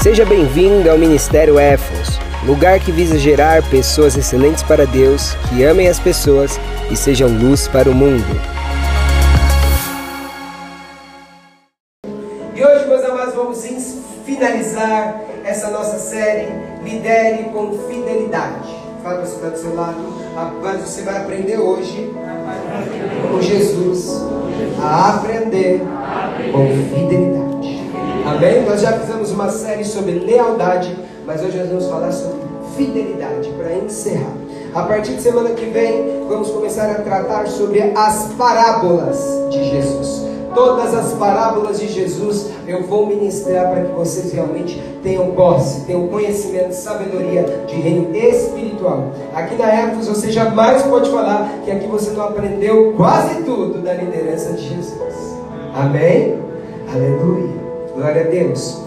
Seja bem-vindo ao Ministério Éfos, lugar que visa gerar pessoas excelentes para Deus, que amem as pessoas e sejam luz para o mundo. E hoje, meus amados, vamos finalizar essa nossa série Lidere com Fidelidade. Fala para você do seu lado, mas você vai aprender hoje com Jesus a aprender com fidelidade. Amém? Nós já fizemos uma série sobre lealdade, mas hoje nós vamos falar sobre fidelidade para encerrar. A partir de semana que vem, vamos começar a tratar sobre as parábolas de Jesus. Todas as parábolas de Jesus eu vou ministrar para que vocês realmente tenham posse, tenham conhecimento, sabedoria de reino espiritual. Aqui na Ecos você jamais pode falar que aqui você não aprendeu quase tudo da liderança de Jesus. Amém? Aleluia. Glória a Deus.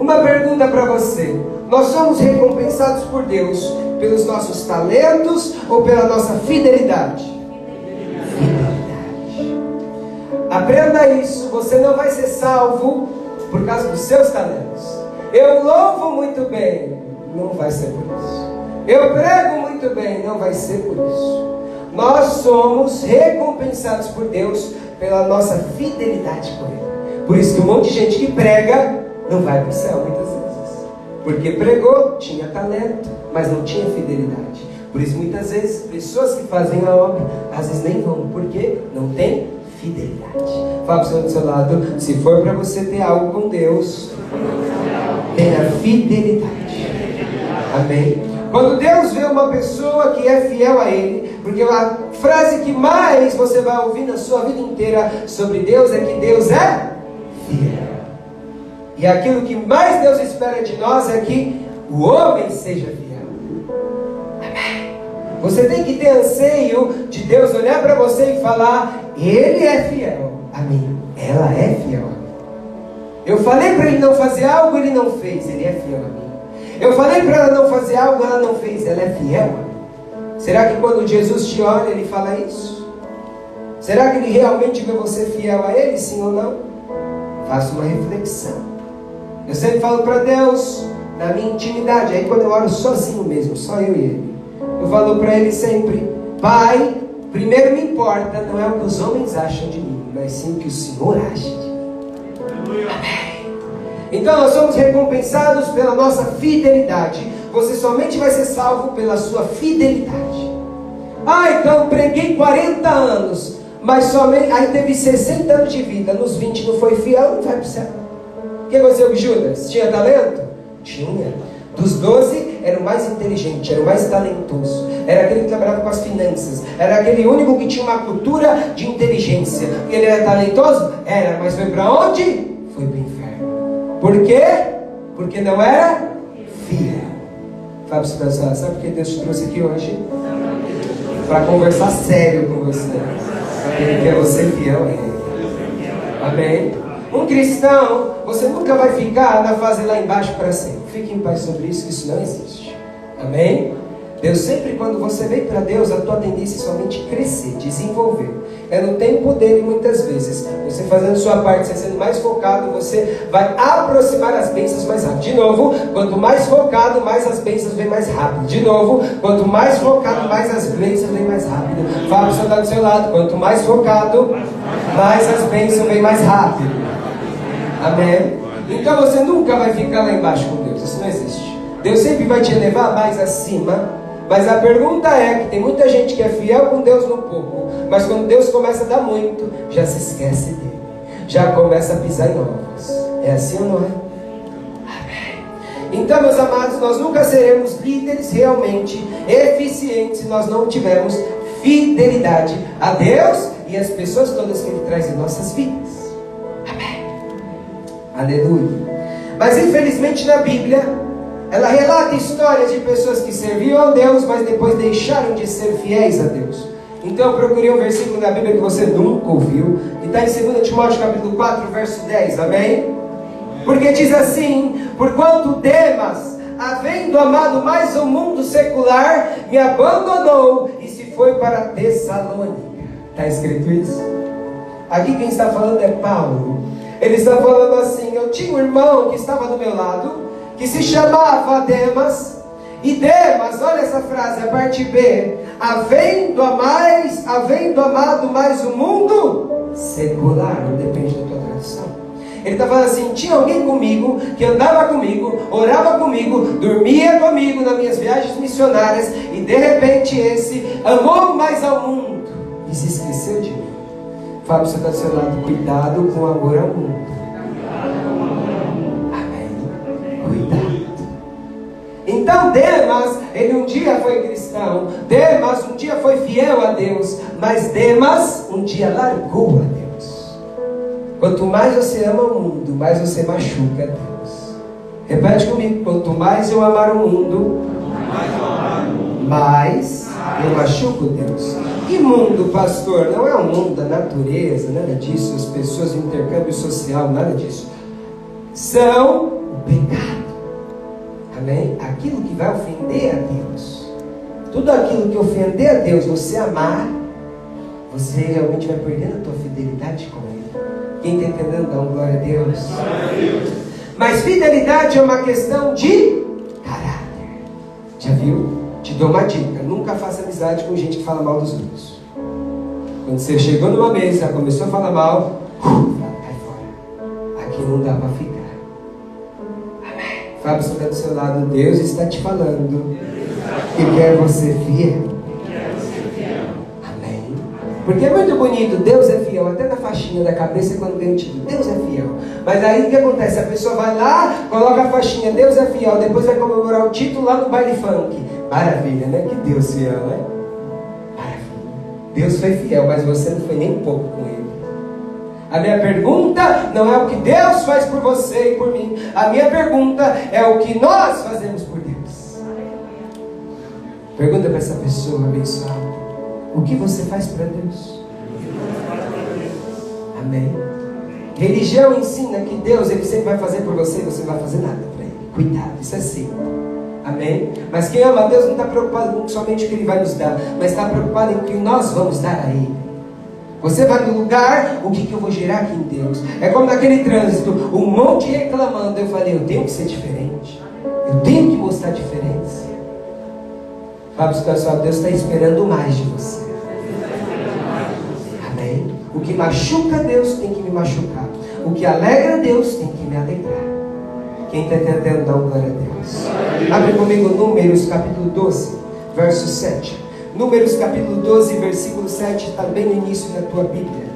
Uma pergunta para você: Nós somos recompensados por Deus pelos nossos talentos ou pela nossa fidelidade? Fidelidade. Aprenda isso. Você não vai ser salvo por causa dos seus talentos. Eu louvo muito bem, não vai ser por isso. Eu prego muito bem, não vai ser por isso. Nós somos recompensados por Deus pela nossa fidelidade com Ele. Por isso que um monte de gente que prega não vai para o céu muitas vezes. Porque pregou, tinha talento, mas não tinha fidelidade. Por isso muitas vezes pessoas que fazem a obra, às vezes nem vão, porque não tem fidelidade. Fala para o do seu lado, se for para você ter algo com Deus, tenha fidelidade. Amém? Quando Deus vê uma pessoa que é fiel a Ele, porque a frase que mais você vai ouvir na sua vida inteira sobre Deus é que Deus é fiel. E aquilo que mais Deus espera de nós é que o homem seja fiel. Amém. Você tem que ter anseio de Deus olhar para você e falar: Ele é fiel a mim, ela é fiel a mim. Eu falei para ele não fazer algo, ele não fez, ele é fiel a mim. Eu falei para ela não fazer algo, ela não fez, ela é fiel a mim. Será que quando Jesus te olha, ele fala isso? Será que ele realmente vê você fiel a ele, sim ou não? Faça uma reflexão. Eu sempre falo para Deus, na minha intimidade, aí quando eu oro sozinho mesmo, só eu e Ele, eu falo para Ele sempre: Pai, primeiro me importa não é o que os homens acham de mim, mas sim o que o Senhor acha de mim. Amém. Então nós somos recompensados pela nossa fidelidade. Você somente vai ser salvo pela sua fidelidade. Ah, então preguei 40 anos mas somente, aí teve 60 anos de vida, nos 20 não foi fiel, não vai para o céu. O que aconteceu com Judas? Tinha talento? Tinha. Dos 12, era o mais inteligente, era o mais talentoso, era aquele que trabalhava com as finanças, era aquele único que tinha uma cultura de inteligência. Ele era talentoso? Era, mas foi para onde? Foi para o inferno. Por quê? Porque não era fiel. Fábio, você sabe por que Deus te trouxe aqui hoje? Para conversar sério com você. Quer você fiel a Ele. Amém? Um cristão, você nunca vai ficar na fase lá embaixo para sempre. Fique em paz sobre isso, isso não existe. Amém? Deus sempre, quando você vem para Deus, a tua tendência é somente crescer, desenvolver. É no tempo dele, muitas vezes, você fazendo sua parte, você sendo mais focado, você vai aproximar as bênçãos mais rápido. De novo, quanto mais focado, mais as bênçãos vêm mais rápido. De novo, quanto mais focado, mais as bênçãos vêm mais rápido. Fala para o está do seu lado, quanto mais focado, mais as bênçãos vêm mais rápido. Amém? Então você nunca vai ficar lá embaixo com Deus, isso não existe. Deus sempre vai te levar mais acima mas a pergunta é que tem muita gente que é fiel com Deus no pouco, mas quando Deus começa a dar muito, já se esquece dele, já começa a pisar em ovos. É assim ou não é? Então, meus amados, nós nunca seremos líderes realmente eficientes se nós não tivermos fidelidade a Deus e às pessoas todas que Ele traz em nossas vidas. Amém. Aleluia. Mas infelizmente na Bíblia ela relata histórias de pessoas que serviam a Deus, mas depois deixaram de ser fiéis a Deus. Então eu procurei um versículo na Bíblia que você nunca ouviu, e está em 2 Timóteo capítulo 4, verso 10, amém? Porque diz assim, porquanto Demas, havendo amado mais o mundo secular, me abandonou e se foi para Tessalônica. Está escrito isso? Aqui quem está falando é Paulo. Ele está falando assim: eu tinha um irmão que estava do meu lado, que se chamava Demas. E Demas, olha essa frase, a parte B, havendo a mais, havendo amado mais o mundo secular, não depende da tua tradução. Ele está falando assim: tinha alguém comigo, que andava comigo, orava comigo, dormia comigo nas minhas viagens missionárias, e de repente esse amou mais ao mundo e se esqueceu de mim. Para você está do seu lado, cuidado com o amor ao mundo. Então Demas, ele um dia foi cristão, Demas um dia foi fiel a Deus, mas Demas um dia largou a Deus. Quanto mais você ama o mundo, mais você machuca Deus. Repete comigo: quanto mais eu amar o mundo, mais eu machuco Deus. Que mundo, pastor? Não é o mundo da natureza, nada disso, as pessoas, intercâmbio social, nada disso. São o pecado. Aquilo que vai ofender a Deus. Tudo aquilo que ofender a Deus, você amar, você realmente vai perdendo a tua fidelidade com Ele. Quem está entendendo, dá glória a Deus. Mas fidelidade é uma questão de caráter. Já viu? Te dou uma dica: nunca faça amizade com gente que fala mal dos outros. Quando você chegou numa mesa, começou a falar mal, cai fora. Aqui não dá para. Fábio, está do seu lado, Deus está te falando que quer você fiel. Amém. Porque é muito bonito, Deus é fiel, até na faixinha da cabeça quando tem o título, Deus é fiel. Mas aí o que acontece? A pessoa vai lá, coloca a faixinha, Deus é fiel, depois vai comemorar o título lá no baile funk. Maravilha, né? Que Deus fiel, né? Maravilha. Deus foi fiel, mas você não foi nem um pouco. A minha pergunta não é o que Deus faz por você e por mim. A minha pergunta é o que nós fazemos por Deus. Pergunta para essa pessoa abençoada: O que você faz para Deus? Amém. Religião ensina que Deus ele sempre vai fazer por você e você não vai fazer nada para ele. Cuidado, isso é simples. Amém? Mas quem ama a Deus não está preocupado com somente o que Ele vai nos dar, mas está preocupado em o que nós vamos dar a Ele. Você vai no lugar, o que, que eu vou gerar aqui em Deus? É como naquele trânsito, um monte reclamando. Eu falei, eu tenho que ser diferente. Eu tenho que mostrar diferença. Fábio pessoal, Deus está esperando mais de você. Amém? O que machuca Deus tem que me machucar. O que alegra Deus tem que me alegrar. Quem está entendendo, dá um glória a Deus. Abre comigo Números capítulo 12, verso 7. Números capítulo 12, versículo 7, está bem no início da tua Bíblia.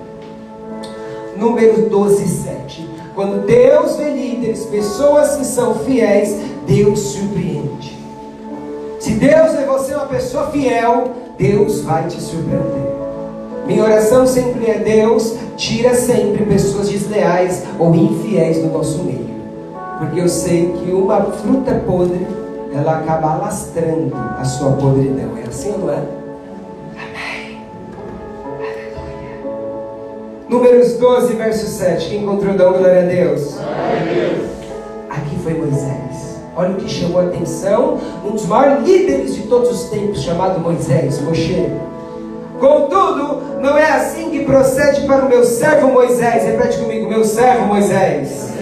Números 12, 7. Quando Deus vê líderes, pessoas que são fiéis, Deus surpreende. Se Deus é você uma pessoa fiel, Deus vai te surpreender. Minha oração sempre é: Deus, tira sempre pessoas desleais ou infiéis do nosso meio. Porque eu sei que uma fruta podre, ela acaba alastrando a sua podridão. É assim ou não é? Amém. Aleluia. Números 12, verso 7. Quem encontrou, dá glória a Deus. Aqui foi Moisés. Olha o que chamou a atenção. Um dos maiores líderes de todos os tempos, chamado Moisés, Moshe. Contudo, não é assim que procede para o meu servo Moisés. Repete comigo, meu servo Moisés.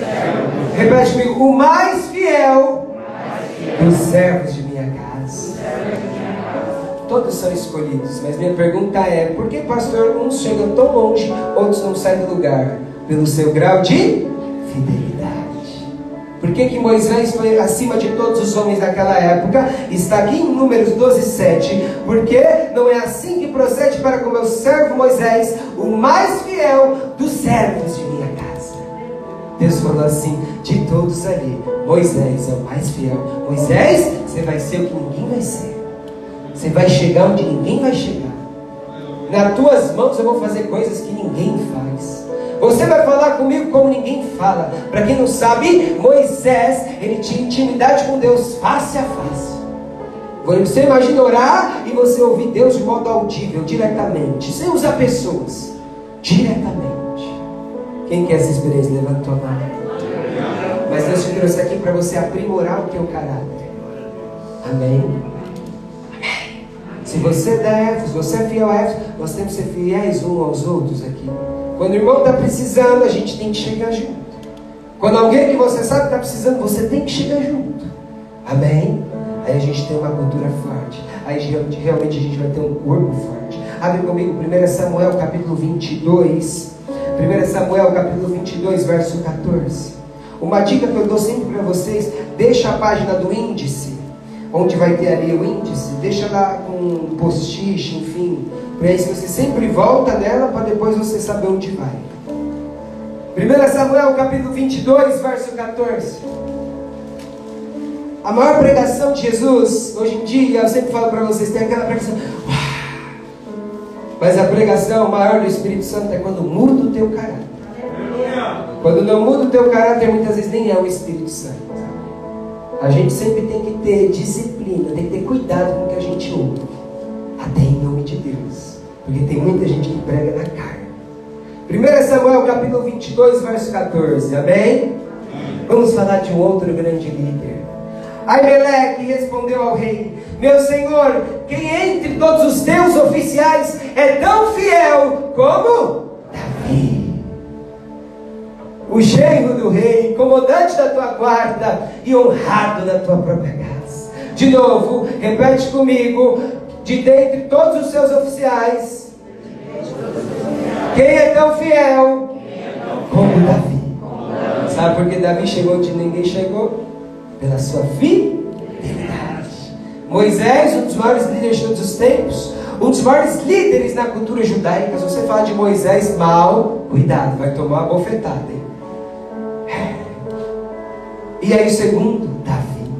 Repete comigo, o mais fiel dos servos de minha casa. Todos são escolhidos, mas minha pergunta é: por que, pastor, uns chegam tão longe, outros não saem do lugar? Pelo seu grau de fidelidade. Por que, que Moisés foi acima de todos os homens daquela época? Está aqui em Números 12, 7. Porque não é assim que procede para com meu servo Moisés, o mais fiel dos servos de minha casa. Deus falou assim: de todos ali, Moisés é o mais fiel. Moisés, você vai ser o que ninguém vai ser. Você vai chegar onde ninguém vai chegar. Nas tuas mãos eu vou fazer coisas que ninguém faz. Você vai falar comigo como ninguém fala. Para quem não sabe, Moisés, ele tinha intimidade com Deus face a face. Você imagina orar e você ouvir Deus de modo audível, diretamente, sem usar pessoas, diretamente. Quem quer essa experiência? Levanta a mão. Mas Deus te trouxe aqui para você aprimorar o teu caráter. Amém? Amém. Se você da Éfeso, você é fiel a Éfeso, nós temos que ser fiéis uns aos outros aqui. Quando o irmão está precisando, a gente tem que chegar junto. Quando alguém que você sabe está precisando, você tem que chegar junto. Amém? Aí a gente tem uma cultura forte. Aí realmente a gente vai ter um corpo forte. Abre comigo 1 Samuel capítulo 22. 1 Samuel capítulo 22, verso 14. Uma dica que eu dou sempre para vocês: deixa a página do índice, onde vai ter ali o índice, deixa lá com um post-it, enfim. Para aí você sempre volta nela para depois você saber onde vai. 1 Samuel capítulo 22, verso 14. A maior pregação de Jesus, hoje em dia, eu sempre falo para vocês, tem aquela pregação. Mas a pregação maior do Espírito Santo é quando muda o teu caráter. Quando não muda o teu caráter, muitas vezes nem é o Espírito Santo. A gente sempre tem que ter disciplina, tem que ter cuidado com o que a gente ouve. Até em nome de Deus. Porque tem muita gente que prega na carne. 1 Samuel capítulo 22, verso 14. Amém? Vamos falar de um outro grande líder. Aimeleque respondeu ao rei: Meu senhor, quem entre todos os teus oficiais é tão fiel como o genro do rei, comandante da tua guarda e honrado na tua própria casa. De novo, repete comigo: de dentre todos os seus oficiais, quem é tão fiel como Davi? Sabe por que Davi chegou onde ninguém chegou? pela sua fidelidade. Moisés, um dos maiores líderes de todos os tempos, um dos maiores líderes na cultura judaica. Se você falar de Moisés mal, cuidado, vai tomar uma bofetada. Hein? E aí, segundo, Davi,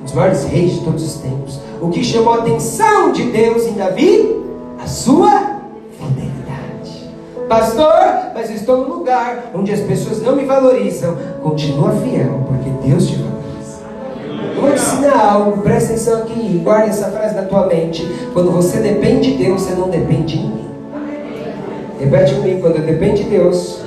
um dos maiores reis de todos os tempos. O que chamou a atenção de Deus em Davi? A sua fidelidade. Pastor, mas estou num lugar onde as pessoas não me valorizam. Continua fiel, porque Deus te valoriza. Eu vou te ensinar algo, presta atenção aqui, guarde essa frase na tua mente. Quando você depende de Deus, você não depende de ninguém. Repete comigo, quando eu dependo de Deus,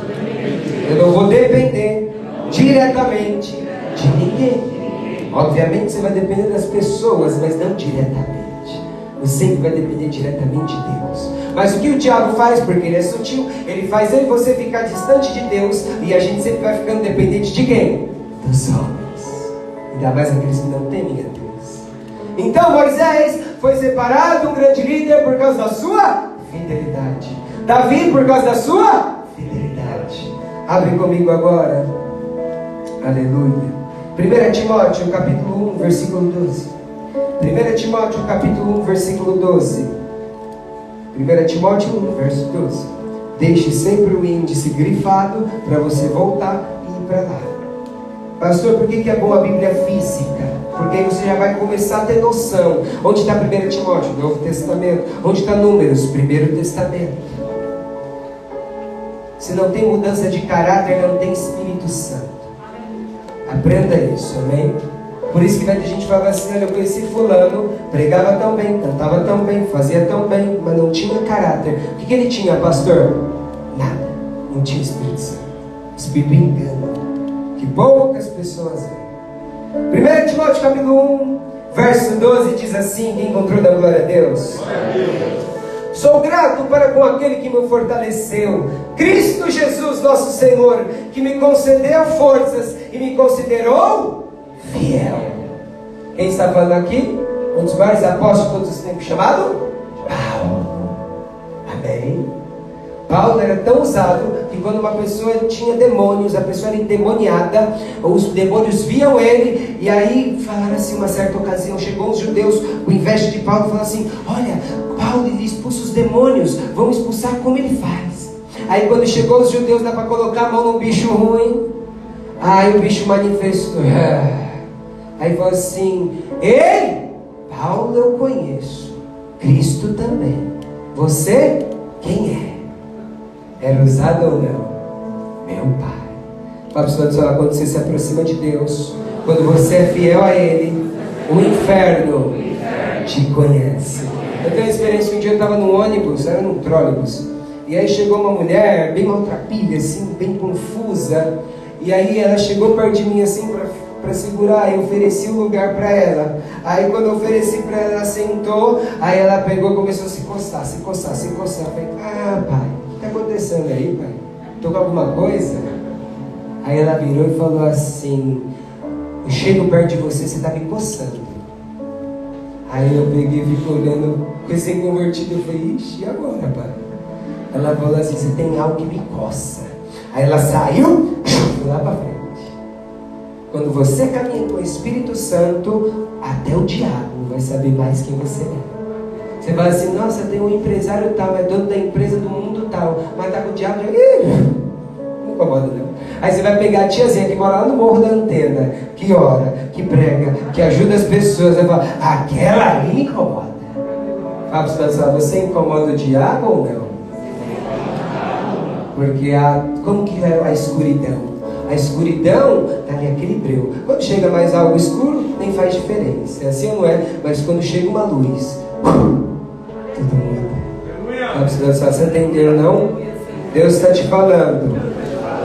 eu não vou depender diretamente de ninguém. Obviamente você vai depender das pessoas, mas não diretamente. Você sempre vai depender diretamente de Deus. Mas o que o diabo faz, porque ele é sutil, ele faz eu e você ficar distante de Deus e a gente sempre vai ficando dependente de quem? Dos homens. Ainda mais aqueles que não temem a Deus. Então Moisés foi separado um grande líder por causa da sua fidelidade. Davi por causa da sua fidelidade. Abre comigo agora. Aleluia. 1 Timóteo capítulo 1, versículo 12. 1 Timóteo capítulo 1, versículo 12. 1 Timóteo 1, verso 12. Deixe sempre o índice grifado para você voltar e ir para lá. Pastor, por que, que é boa a Bíblia física? Porque aí você já vai começar a ter noção. Onde está 1 Timóteo? Novo Testamento. Onde está Números? Primeiro Testamento. Se não tem mudança de caráter, não tem Espírito Santo. Aprenda isso, amém? Por isso que ter gente falar assim, olha, eu conheci fulano, pregava tão bem, cantava tão bem, fazia tão bem, mas não tinha caráter. O que, que ele tinha, pastor? Nada. Não tinha Espírito Santo. Espírito engana que poucas pessoas veem. 1 Timóteo capítulo 1, verso 12 diz assim: Quem encontrou da glória a Deus? Sou grato para com aquele que me fortaleceu, Cristo Jesus, nosso Senhor, que me concedeu forças e me considerou fiel. Quem está falando aqui? Um dos maiores apóstolos de todos os tempos, chamado Paulo. Amém. Paulo era tão usado que quando uma pessoa tinha demônios, a pessoa era endemoniada, os demônios viam ele, e aí falaram assim, uma certa ocasião, chegou os judeus, o inveja de Paulo, falou assim: Olha, Paulo expulsa os demônios, vamos expulsar como ele faz. Aí quando chegou os judeus, dá para colocar a mão no bicho ruim. Aí o bicho manifestou. Aí falou assim: Ei, Paulo eu conheço, Cristo também. Você, quem é? Era usado ou não? Meu Pai. Fala para quando você se aproxima de Deus, quando você é fiel a Ele, o inferno te conhece. Eu tenho uma experiência, um dia eu estava no ônibus, era num trólebus, e aí chegou uma mulher bem maltrapilha, assim, bem confusa, e aí ela chegou perto de mim assim para segurar, eu ofereci o um lugar para ela. Aí quando eu ofereci para ela, ela sentou, aí ela pegou e começou a se encostar, se encostar, se encostar. Eu falei, ah pai, está acontecendo aí, pai? Tô com alguma coisa? Aí ela virou e falou assim: Eu chego perto de você, você está me coçando. Aí eu peguei e fico olhando, recém-convertido, eu falei: Ixi, e agora, pai? Ela falou assim: Você tem algo que me coça. Aí ela saiu, foi lá para frente. Quando você caminha com o Espírito Santo, até o diabo vai saber mais quem você é. Você fala assim, nossa, tem um empresário tal, é dono da empresa do mundo tal, mas tá com o diabo, Ih, não incomoda não. Aí você vai pegar a tiazinha que mora lá no morro da antena, que ora, que prega, que ajuda as pessoas, vai falar, aquela ali incomoda. Fala você incomoda o diabo ou não? Porque a, como que é a escuridão? A escuridão está ali aquele breu. Quando chega mais algo escuro, nem faz diferença. É assim ou não é? Mas quando chega uma luz, tudo muda. Você entendeu, não? Deus está te falando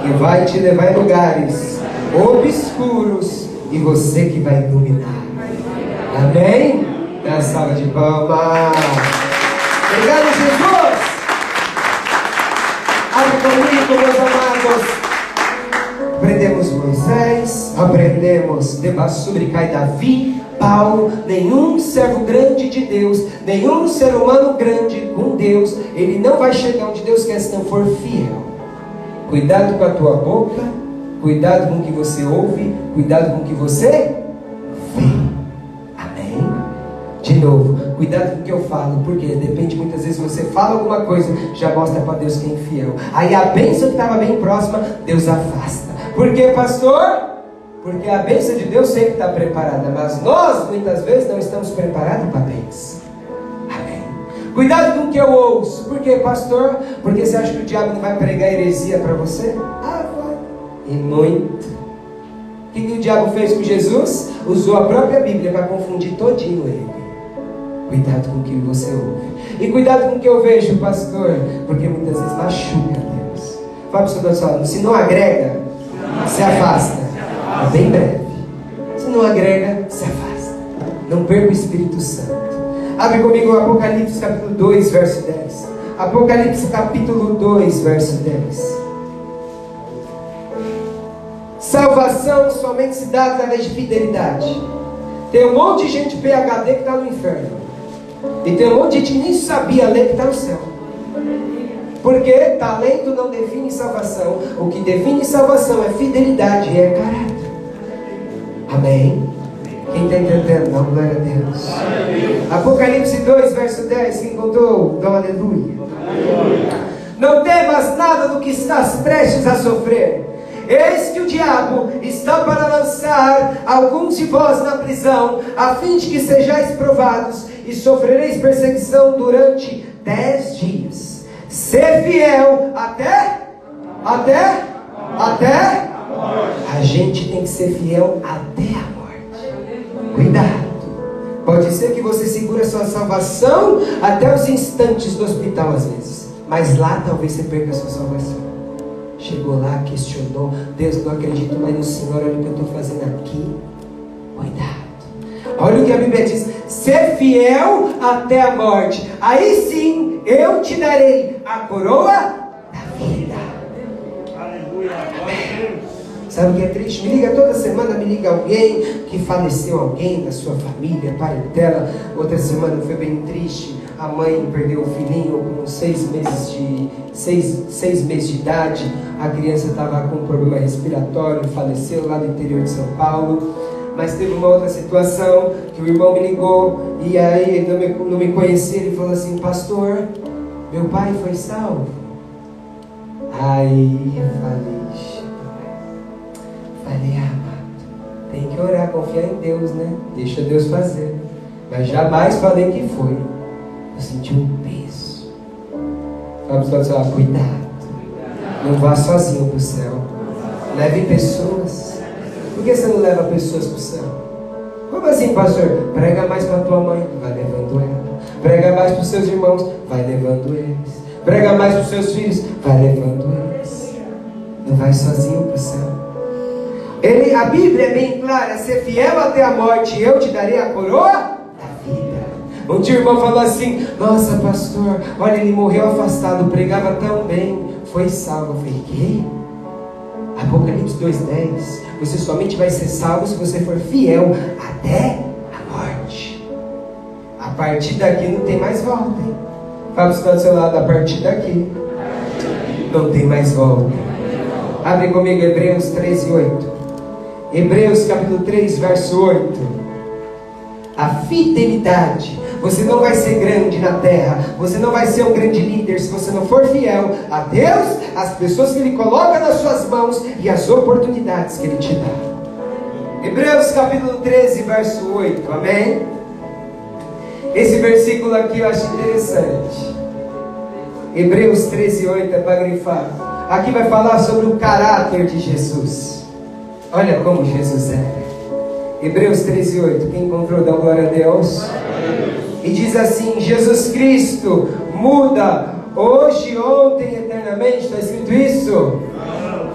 que vai te levar em lugares obscuros e você que vai iluminar. Amém? Dá salva de palmas. Obrigado, Jesus. Amados. Aprendemos Moisés, aprendemos sobre Cai Davi, Paulo, nenhum servo grande de Deus, nenhum ser humano grande com Deus, ele não vai chegar onde Deus quer se não for fiel. Cuidado com a tua boca, cuidado com o que você ouve, cuidado com o que você vê. Amém? De novo, cuidado com o que eu falo, porque depende muitas vezes você fala alguma coisa, já mostra para Deus que é infiel. Aí a bênção que estava bem próxima, Deus afasta. Por que, pastor? Porque a bênção de Deus sempre está preparada, mas nós muitas vezes não estamos preparados para a bênção. Amém. Cuidado com o que eu ouço. Por que, pastor? Porque você acha que o diabo não vai pregar heresia para você? Ah, vai. E muito. O que, que o diabo fez com Jesus? Usou a própria Bíblia para confundir todinho ele. Cuidado com o que você ouve. E cuidado com o que eu vejo, pastor, porque muitas vezes machuca Deus. Fala para o seu Deus, se não agrega, se afasta. É bem breve. Se não agrega, se afasta. Não perca o Espírito Santo. Abre comigo Apocalipse capítulo 2, verso 10. Apocalipse capítulo 2, verso 10. Salvação somente se dá através de fidelidade. Tem um monte de gente PHD que está no inferno. E tem um monte de gente que nem sabia ler que está no céu. Porque talento não define salvação. O que define salvação é fidelidade e é caráter. Amém? Quem está entendendo? Dá glória a Deus. Apocalipse 2, verso 10. Quem contou? Dá um aleluia. Não temas nada do que estás prestes a sofrer. Eis que o diabo está para lançar alguns de vós na prisão, a fim de que sejais provados e sofrereis perseguição durante dez dias. Ser fiel até, até, até. A gente tem que ser fiel até a morte. Cuidado. Pode ser que você segure a sua salvação até os instantes do hospital às vezes. Mas lá talvez você perca a sua salvação. Chegou lá, questionou, Deus, não acredito mais no Senhor, olha o que eu estou fazendo aqui. Cuidado. Olha o que a Bíblia diz: ser fiel até a morte. Aí sim eu te darei a coroa da vida. Aleluia. Sabe o que é triste? Me liga toda semana, me liga alguém que faleceu alguém da sua família, parentela. Outra semana foi bem triste. A mãe perdeu o filhinho com seis meses de seis, seis meses de idade. A criança estava com um problema respiratório, faleceu lá no interior de São Paulo. Mas teve uma outra situação que o irmão me ligou e aí ele não me, não me conhecia. Ele falou assim: Pastor, meu pai foi salvo. Aí eu falei: Falei, amado, tem que orar, confiar em Deus, né? Deixa Deus fazer. Mas jamais falei que foi. Eu senti um peso. Todos lá, cuidado. Não vá sozinho para o céu. Leve pessoas. Por que você não leva pessoas para o céu? Como assim, pastor? Prega mais para tua mãe, vai levando ela. Prega mais para os seus irmãos, vai levando eles. Prega mais para os seus filhos, vai levando eles. Não vai sozinho para o céu. Ele, a Bíblia é bem clara: ser fiel até a morte, eu te darei a coroa. Um dia o irmão falou assim: Nossa, pastor, olha, ele morreu afastado, pregava tão bem foi salvo. Eu falei, quê? Apocalipse 2,10. Você somente vai ser salvo se você for fiel até a morte. A partir daqui não tem mais volta. Hein? Fala para do seu lado, a partir daqui não tem mais volta. Abre comigo Hebreus 13, 8. Hebreus capítulo 3, verso 8. A fidelidade. Você não vai ser grande na terra. Você não vai ser um grande líder se você não for fiel a Deus, as pessoas que Ele coloca nas suas mãos e as oportunidades que Ele te dá. Hebreus capítulo 13, verso 8. Amém? Esse versículo aqui eu acho interessante. Hebreus 13, 8 é para grifar. Aqui vai falar sobre o caráter de Jesus. Olha como Jesus é. Hebreus 13, 8. Quem encontrou, dá glória a Deus. E diz assim: Jesus Cristo muda hoje, ontem, eternamente. Está escrito isso?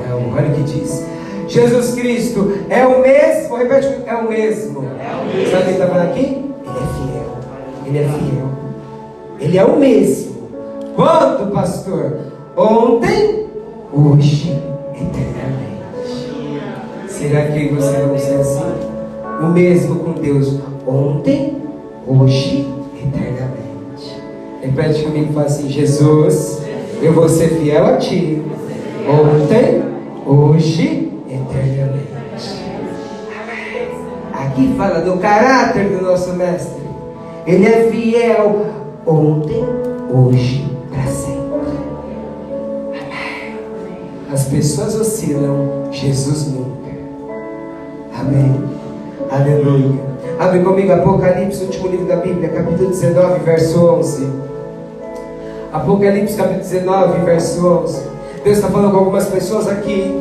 Não. Olha o que diz. Jesus Cristo é o mesmo. Repete, é o mesmo. É o mesmo. Sabe quem está falando aqui? Ele é fiel. Ele é fiel. Ele é o mesmo. Quando, pastor? Ontem, hoje, eternamente. Será que você vai ser assim? O mesmo com Deus ontem, hoje, eternamente. Repete comigo, fala assim: Jesus, eu vou ser fiel a Ti. Ontem, hoje, eternamente. Aqui fala do caráter do nosso mestre. Ele é fiel ontem, hoje, para sempre. Amém. As pessoas oscilam, Jesus nunca. Amém. Aleluia. Abre comigo Apocalipse, último livro da Bíblia, capítulo 19, verso 11. Apocalipse, capítulo 19, verso 11. Deus está falando com algumas pessoas aqui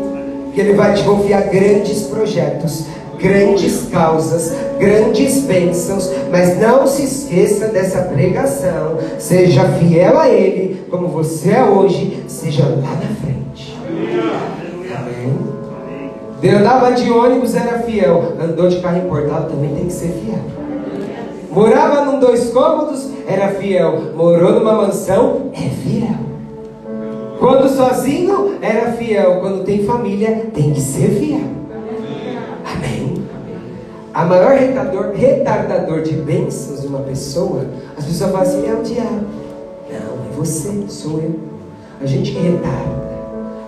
que Ele vai te confiar grandes projetos, grandes causas, grandes bênçãos, mas não se esqueça dessa pregação. Seja fiel a Ele, como você é hoje, seja lá na frente. Andava de ônibus, era fiel. Andou de carro importado, também tem que ser fiel. Morava num dois cômodos, era fiel. Morou numa mansão, é fiel. Quando sozinho, era fiel. Quando tem família, tem que ser fiel. Amém. A maior retardador, retardador de bênçãos de uma pessoa, as pessoas falam assim, é o diabo. Não, é você, sou eu. A gente que retarda.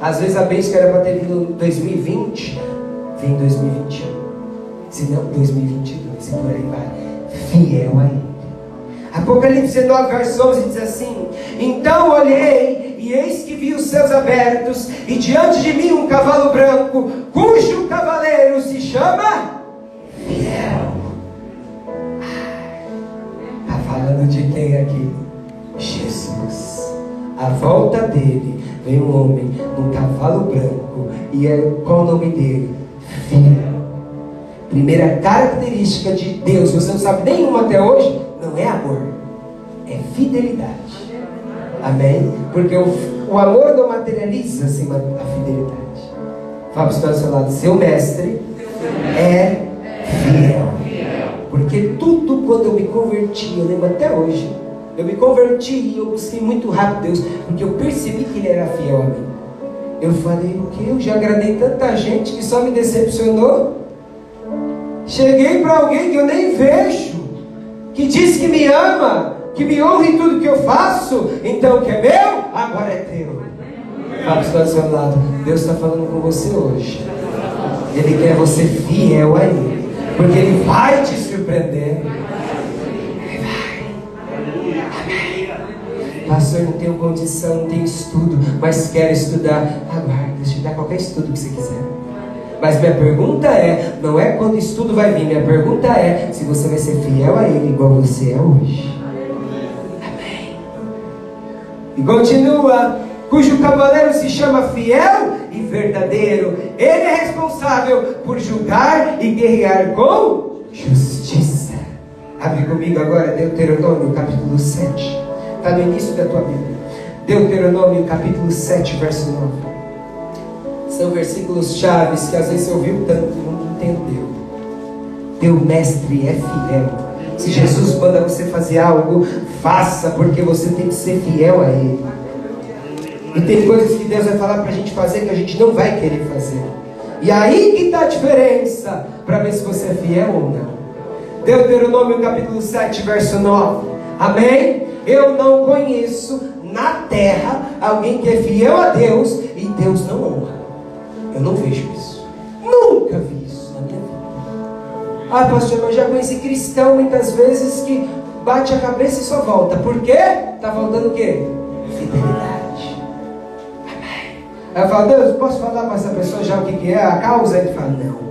Às vezes a bênção que era para ter vindo em 2020, vem em 2021. Se não, 2022, e por aí vai. Fiel a Ele. Apocalipse 9, verso 11 diz assim: Então olhei, e eis que vi os céus abertos, e diante de mim um cavalo branco, cujo cavaleiro se chama Fiel. Está falando de quem aqui? Jesus. A volta dele vem um homem num cavalo branco, e é, qual o nome dele? Fiel. Primeira característica de Deus, você não sabe nenhuma até hoje, não é amor, é fidelidade. Amém? Porque o, o amor não materializa sem a fidelidade. Fala para o seu lado, seu mestre é fiel. Porque tudo quando eu me converti, eu lembro até hoje, eu me converti e eu busquei muito rápido Deus, porque eu percebi que Ele era fiel a mim. Eu falei, o que? Eu já agradei tanta gente que só me decepcionou. Cheguei para alguém que eu nem vejo, que diz que me ama, que me honra em tudo que eu faço, então o que é meu, agora é teu. Fala para do seu lado, Deus está falando com você hoje. Ele quer você fiel a Ele, porque Ele vai te surpreender. Pastor, não tenho condição, não tenho estudo, mas quero estudar. Aguarde, deixa eu dar qualquer estudo que você quiser. Mas minha pergunta é, não é quando estudo vai vir, minha pergunta é se você vai ser fiel a Ele igual você é hoje. Amém. E continua, cujo cavaleiro se chama fiel e verdadeiro. Ele é responsável por julgar e guerrear com justiça. Abre comigo agora Deuteronômio capítulo 7. Está no início da tua Bíblia. Deuteronômio capítulo 7, verso 9. São versículos chaves que às vezes você ouviu tanto e não entendeu. Teu mestre é fiel. Se Jesus manda você fazer algo, faça, porque você tem que ser fiel a Ele. E tem coisas que Deus vai falar para a gente fazer que a gente não vai querer fazer. E aí que está a diferença para ver se você é fiel ou não. Deuteronômio capítulo 7, verso 9. Amém? Eu não conheço na terra alguém que é fiel a Deus e Deus não honra. Eu não vejo isso. Nunca vi isso na minha vida. Ah, pastor, eu já conheci cristão muitas vezes que bate a cabeça e só volta. Por quê? Está voltando o quê? Fidelidade. Amém. Eu falo, Deus, posso falar para essa pessoa já o que, que é a causa? Ele fala, não.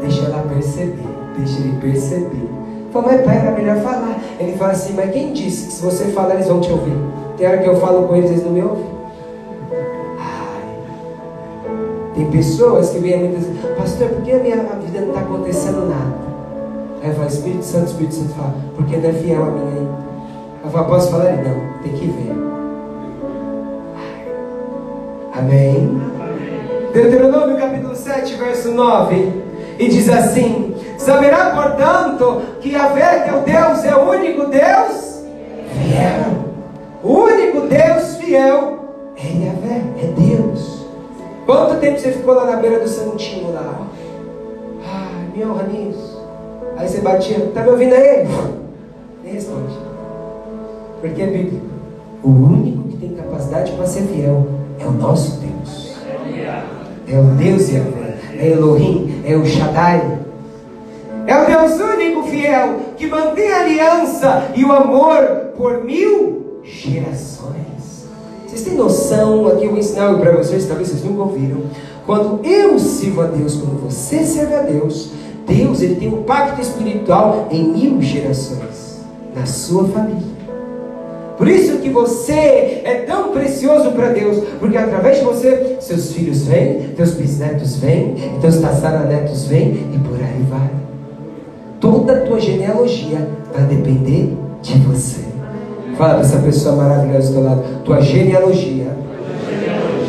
Deixa ela perceber. Deixa ele perceber. Falo, mas pai, era melhor falar. Ele fala assim, mas quem disse que se você falar eles vão te ouvir? Tem hora que eu falo com eles, eles não me ouvem. Tem pessoas que vêm muitas vezes, pastor, por que a minha vida não está acontecendo nada? Aí eu falo, Espírito Santo, Espírito Santo fala, porque não é fiel a mim ainda. Eu falo, posso falar? Ele, não, tem que ver. Amém? Deuteronômio capítulo 7, verso 9. E diz assim: Saberá, portanto, que fé teu Deus é o único Deus fiel. O único Deus fiel é Yahvé, é Deus. Quanto tempo você ficou lá na beira do santinho lá? Ai, me honra nisso. Aí você batia, tá me ouvindo aí? Nem responde. Porque é bíblico. O único que tem capacidade para ser fiel é o nosso Deus. É o Deus Yahvé, é Elohim, é o Shaddai. É o Deus único fiel que mantém a aliança e o amor por mil gerações. Vocês têm noção? Aqui eu vou ensinar para vocês, talvez vocês nunca ouviram. Quando eu sirvo a Deus, quando você serve a Deus, Deus ele tem um pacto espiritual em mil gerações na sua família. Por isso que você é tão precioso para Deus, porque através de você, seus filhos vêm, teus bisnetos vêm, teus tassaranetos vêm e por aí vai. Toda a tua genealogia vai depender de você. Fala para essa pessoa maravilhosa do lado, tua genealogia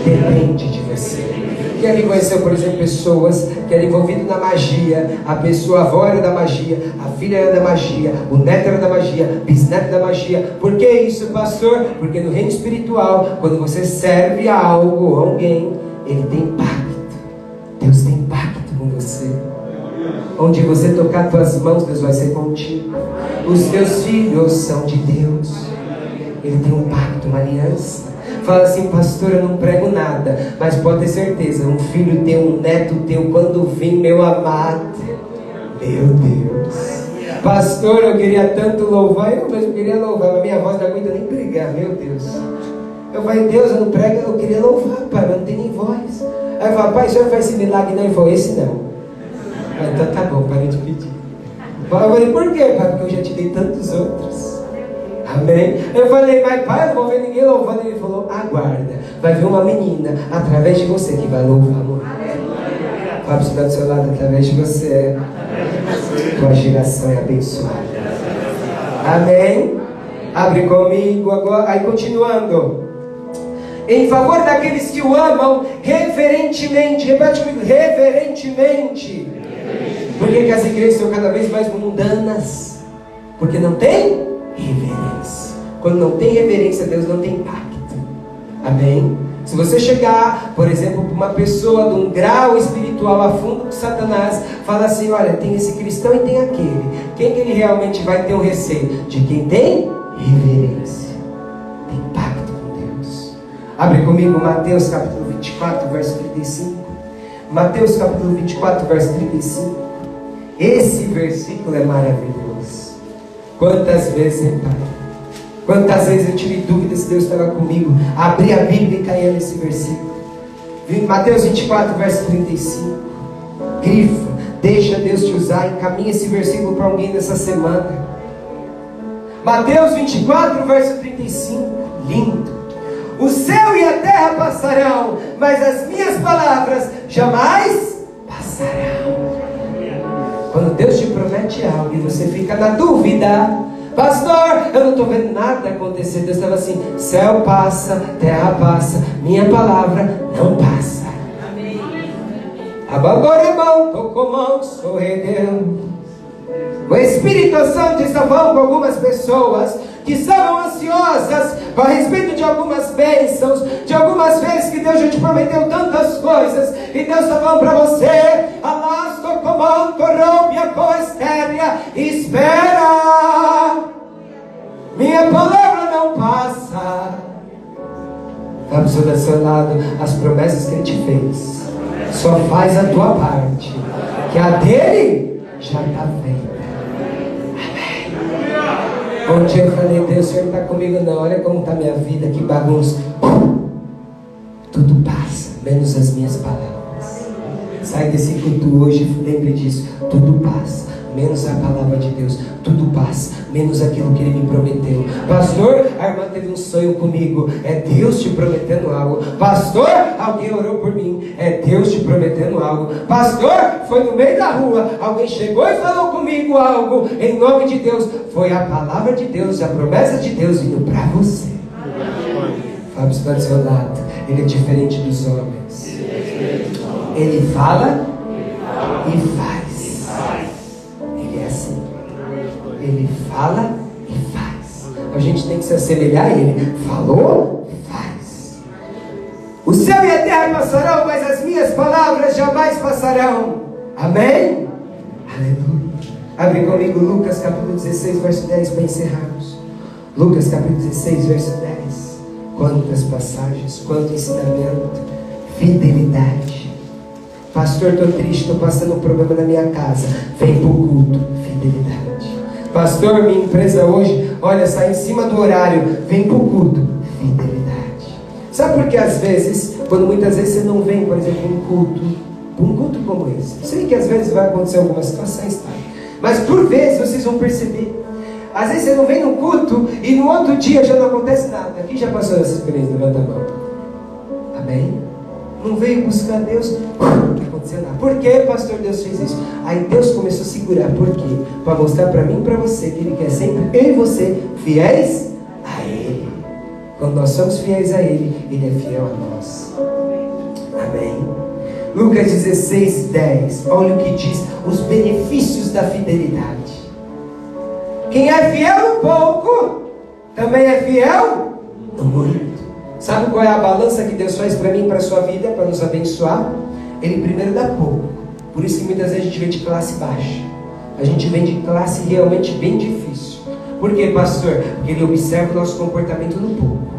depende de você. Quem ali conheceu, por exemplo, pessoas que eram envolvidas na magia, a pessoa, a avó era da magia, a filha era da magia, o neto era da magia, bisneto da magia. Por que isso, pastor? Porque no reino espiritual, quando você serve a algo ou alguém, ele tem pacto. Deus tem pacto com você. Onde você tocar tuas mãos, Deus vai ser contigo. Os teus filhos são de Deus. Ele tem um pacto, uma aliança. Fala assim, pastor, eu não prego nada, mas pode ter certeza, um filho teu, um neto teu, quando vir, meu amado, meu Deus. Pastor, eu queria tanto louvar, eu mesmo queria louvar, mas minha voz não aguenta nem pregar, meu Deus. Eu falei, Deus, eu não prego, eu queria louvar, pai, mas não tem nem voz. Aí eu falo, pai, o senhor faz esse milagre não? Ele falou, esse não. Então tá bom, parei de pedir. Eu falei, por quê? Porque eu já te dei tantos outros. Amém? Eu falei, mas pai, eu não vou ver ninguém louvando. Ele falou, aguarda. Vai ver uma menina através de você que vai louvar, amor. Fala para está do seu lado, através de você. Tua geração é abençoada. Amém? Abre comigo agora. Aí continuando. Em favor daqueles que o amam reverentemente. Repete comigo, reverentemente. Por que, que as igrejas são cada vez mais mundanas? Porque não tem reverência. Quando não tem reverência a Deus, não tem pacto. Amém? Se você chegar, por exemplo, para uma pessoa de um grau espiritual a fundo com Satanás, fala assim: olha, tem esse cristão e tem aquele. Quem que ele realmente vai ter o receio? De quem tem reverência. Tem pacto com Deus. Abre comigo Mateus capítulo 24, verso 35. Mateus capítulo 24, verso 35. Esse versículo é maravilhoso. Quantas vezes, hein, Pai? Quantas vezes eu tive dúvidas se Deus estava comigo? Abri a Bíblia e caía nesse versículo. Mateus 24, verso 35. Grifa, deixa Deus te usar. Encaminha esse versículo para alguém nessa semana. Mateus 24, verso 35. Lindo. O céu e a terra passarão, mas as minhas palavras jamais algo e você fica na dúvida, pastor, eu não estou vendo nada acontecer. Deus estava assim: céu passa, terra passa, minha palavra não passa. Tocomão, sorredeu. O Espírito Santo está falando com algumas pessoas que estavam ansiosas a respeito de algumas bênçãos, de algumas vezes que Deus já te prometeu tantas coisas, e Deus está falando para você, alasto comando, rompe a coestéria, espera, minha palavra não passa. Fala para o seu lado, as promessas que Ele te fez, só faz a tua parte, que a dele já está feita. Um dia eu falei, Deus, o Senhor não está comigo não, olha como está minha vida, que bagunça. Tudo passa, menos as minhas palavras. Sai desse culto hoje, lembre disso, tudo passa menos a palavra de Deus. Tudo passa, menos aquilo que Ele me prometeu. Pastor, a irmã teve um sonho comigo. É Deus te prometendo algo. Pastor, alguém orou por mim. É Deus te prometendo algo. Pastor, foi no meio da rua. Alguém chegou e falou comigo algo. Em nome de Deus. Foi a palavra de Deus, a promessa de Deus vindo para você. Fábio está do seu lado. Ele é diferente dos homens. Ele fala e faz. Ele fala e faz. A gente tem que se assemelhar a Ele. Falou, faz. O céu e a terra passarão, mas as minhas palavras jamais passarão. Amém? Aleluia. Abre comigo Lucas capítulo 16, verso 10 para encerrarmos. Lucas capítulo 16, verso 10. Quantas passagens, quanto ensinamento, fidelidade. Pastor, estou triste, estou passando um problema na minha casa. Vem para o culto, fidelidade. Pastor, minha empresa hoje, olha, sai em cima do horário, vem para o culto. Fidelidade. Sabe por que às vezes, quando muitas vezes você não vem, por exemplo, um culto, um culto como esse, sei que às vezes vai acontecer algumas situações, tá? Mas por vezes vocês vão perceber. Às vezes você não vem no culto e no outro dia já não acontece nada. Quem já passou essa experiência? Levanta a mão. Amém? Não veio buscar Deus, aconteceu nada. Por que, pastor, Deus fez isso? Aí Deus começou a segurar. Por quê? Para mostrar para mim e para você que Ele quer sempre eu e você fiéis a Ele. Quando nós somos fiéis a Ele, Ele é fiel a nós. Amém. Lucas 16, 10. Olha o que diz: os benefícios da fidelidade. Quem é fiel no pouco, também é fiel muito. Sabe qual é a balança que Deus faz para mim e para a sua vida, para nos abençoar? Ele primeiro dá pouco. Por isso que muitas vezes a gente vem de classe baixa. A gente vem de classe realmente bem difícil. Por quê, pastor? Porque ele observa o nosso comportamento no pouco.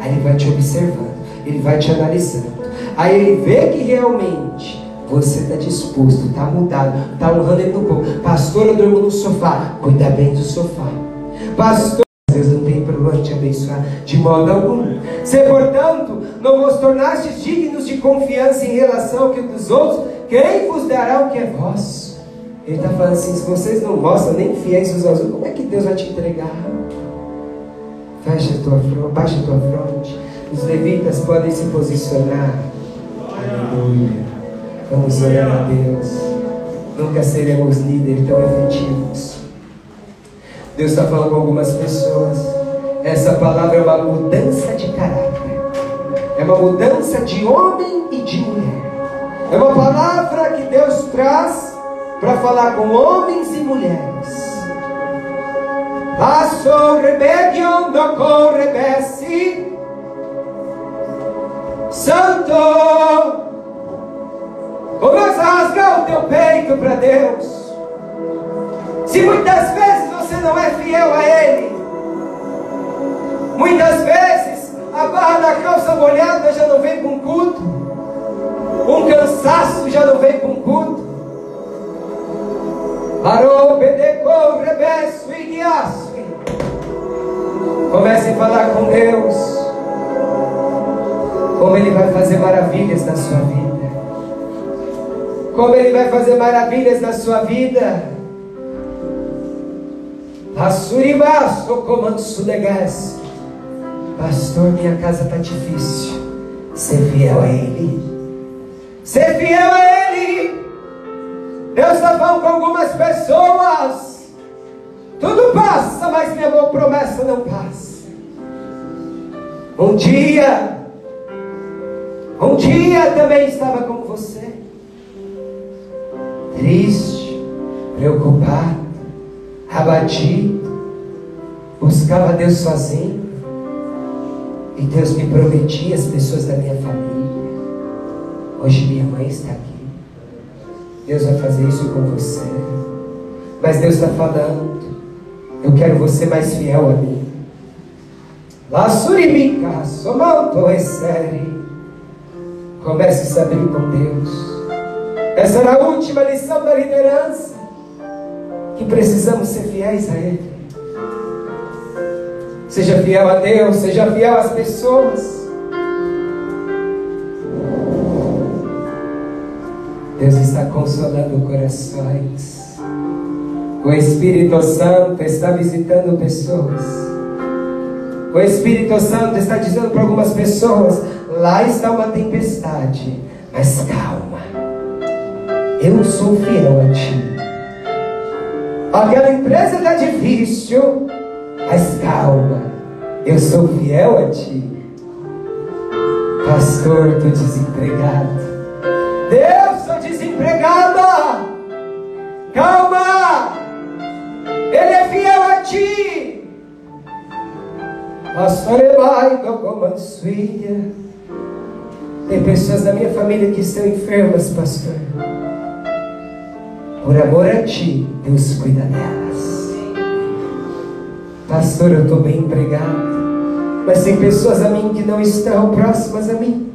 Aí ele vai te observando, ele vai te analisando. Aí ele vê que realmente você está disposto, está mudado, está honrando ele no pouco. Pastor, eu durmo no sofá. Cuida bem do sofá. Pastor, Problema te abençoar de modo algum. Se, portanto, não vos tornastes dignos de confiança em relação ao que dos outros, quem vos dará o que é vosso? Ele está falando assim: se vocês não mostram nem fiéis uns aos outros, como é que Deus vai te entregar? Fecha a tua fronte, baixa a tua fronte. Os levitas podem se posicionar. Aleluia. Vamos orar a Deus. Nunca seremos líderes tão efetivos. Deus está falando com algumas pessoas. Essa palavra é uma mudança de caráter. É uma mudança de homem e de mulher. É uma palavra que Deus traz para falar com homens e mulheres. Laço rebelião do correbesse. Santo, começa a rasgar o teu peito para Deus. Se muitas vezes você não é fiel a Ele, muitas vezes a barra da calça molhada já não vem com culto, um cansaço já não vem com culto. Parou, bedecou, rebeço e guiasque. Comece a falar com Deus. Como Ele vai fazer maravilhas na sua vida. Como Ele vai fazer maravilhas na sua vida. Assuribaço, comando sudegas. Pastor, minha casa está difícil. Ser fiel a Ele. Ser fiel a Ele. Deus está falando com algumas pessoas. Tudo passa, mas minha boa promessa não passa. Um dia, um dia também estava com você, triste, preocupado, abatido, buscava Deus sozinho. E Deus me prometia as pessoas da minha família. Hoje minha mãe está aqui. Deus vai fazer isso com você. Mas Deus está falando. Eu quero você mais fiel a mim. La surimica, somalto série. Comece a se abrir com Deus. Essa era a última lição da liderança. Que precisamos ser fiéis a Ele. Seja fiel a Deus, seja fiel às pessoas. Deus está consolando corações. O Espírito Santo está visitando pessoas. O Espírito Santo está dizendo para algumas pessoas: lá está uma tempestade, mas calma, eu sou fiel a ti. Aquela empresa está difícil, mas calma, eu sou fiel a ti. Pastor, estou desempregado. Deus, estou desempregada. Calma, Ele é fiel a ti. Pastor Elai, Gogomansuia. Tem pessoas da minha família que estão enfermas, pastor. Por amor a ti, Deus cuida delas. Pastor, eu estou bem empregado. Mas tem pessoas a mim que não estão próximas a mim.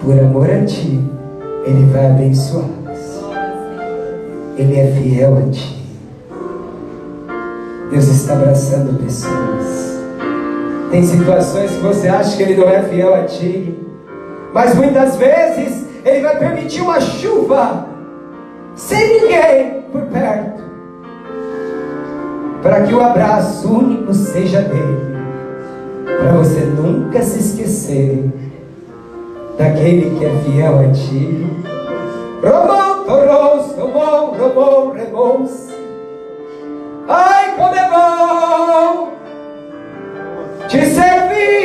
Por amor a ti, Ele vai abençoá-las. Ele é fiel a ti. Deus está abraçando pessoas. Tem situações que você acha que Ele não é fiel a ti. Mas muitas vezes Ele vai permitir uma chuva sem ninguém por perto para que o abraço único seja dele, para você nunca se esquecer daquele que é fiel a ti. Romão, toros, romão, romão, rebons. Ai, como é bom te servir.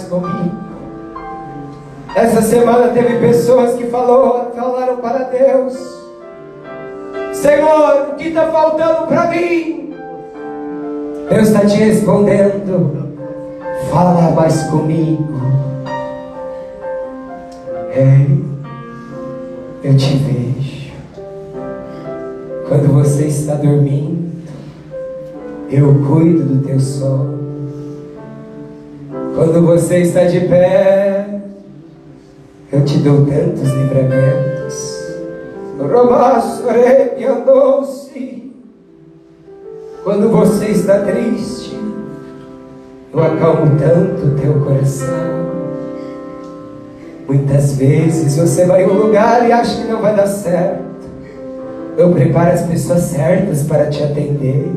Comigo. Essa semana teve pessoas que falou, falaram para Deus: Senhor, o que está faltando para mim? Deus está te respondendo: Fala mais comigo. Ei, eu te vejo. Quando você está dormindo, eu cuido do teu sono. Quando você está de pé, eu te dou tantos livramentos. Robassore andou-se. Quando você está triste, eu acalmo tanto teu coração. Muitas vezes você vai em um lugar e acha que não vai dar certo. Eu preparo as pessoas certas para te atender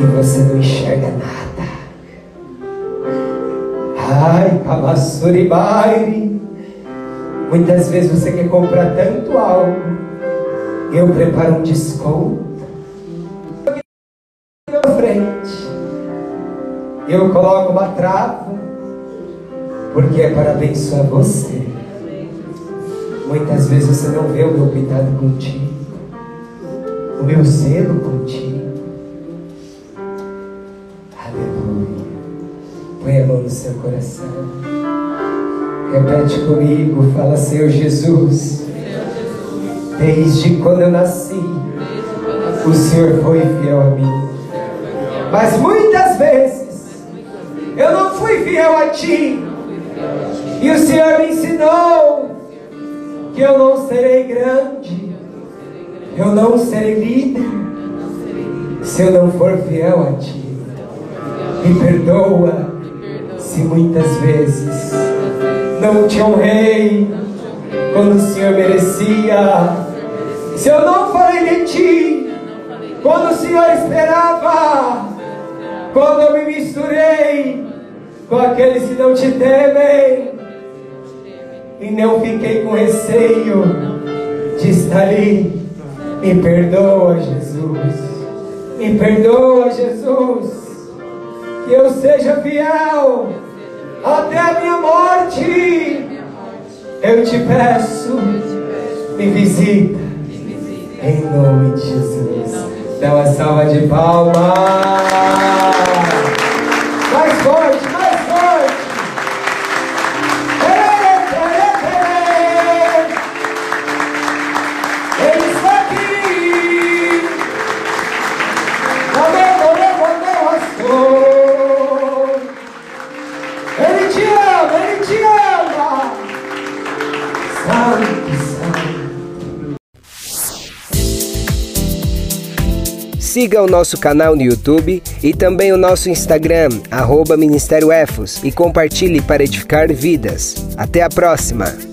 e você não enxerga nada. Ai, Kamassuribairi. Muitas vezes você quer comprar tanto algo. Eu preparo um desconto. Na frente. Eu coloco uma trava. Porque é para abençoar você. Muitas vezes você não vê o meu cuidado contigo. O meu zelo contigo. Põe a mão no seu coração. Repete comigo, fala Senhor Jesus. Desde quando eu nasci, o Senhor foi fiel a mim. Mas muitas vezes eu não fui fiel a Ti. E o Senhor me ensinou que eu não serei grande, eu não serei líder, se eu não for fiel a Ti. Me perdoa se muitas vezes não te honrei quando o Senhor merecia. Se eu não falei de ti quando o Senhor esperava, quando eu me misturei com aqueles que não te temem. E não fiquei com receio de estar ali. Me perdoa, Jesus. Me perdoa, Jesus. Que eu seja fiel até a minha morte. Eu te peço, me visita. Em nome de Jesus. Dá uma salva de palmas. Siga o nosso canal no YouTube e também o nosso Instagram, arroba Ministério Efos, e compartilhe para edificar vidas. Até a próxima!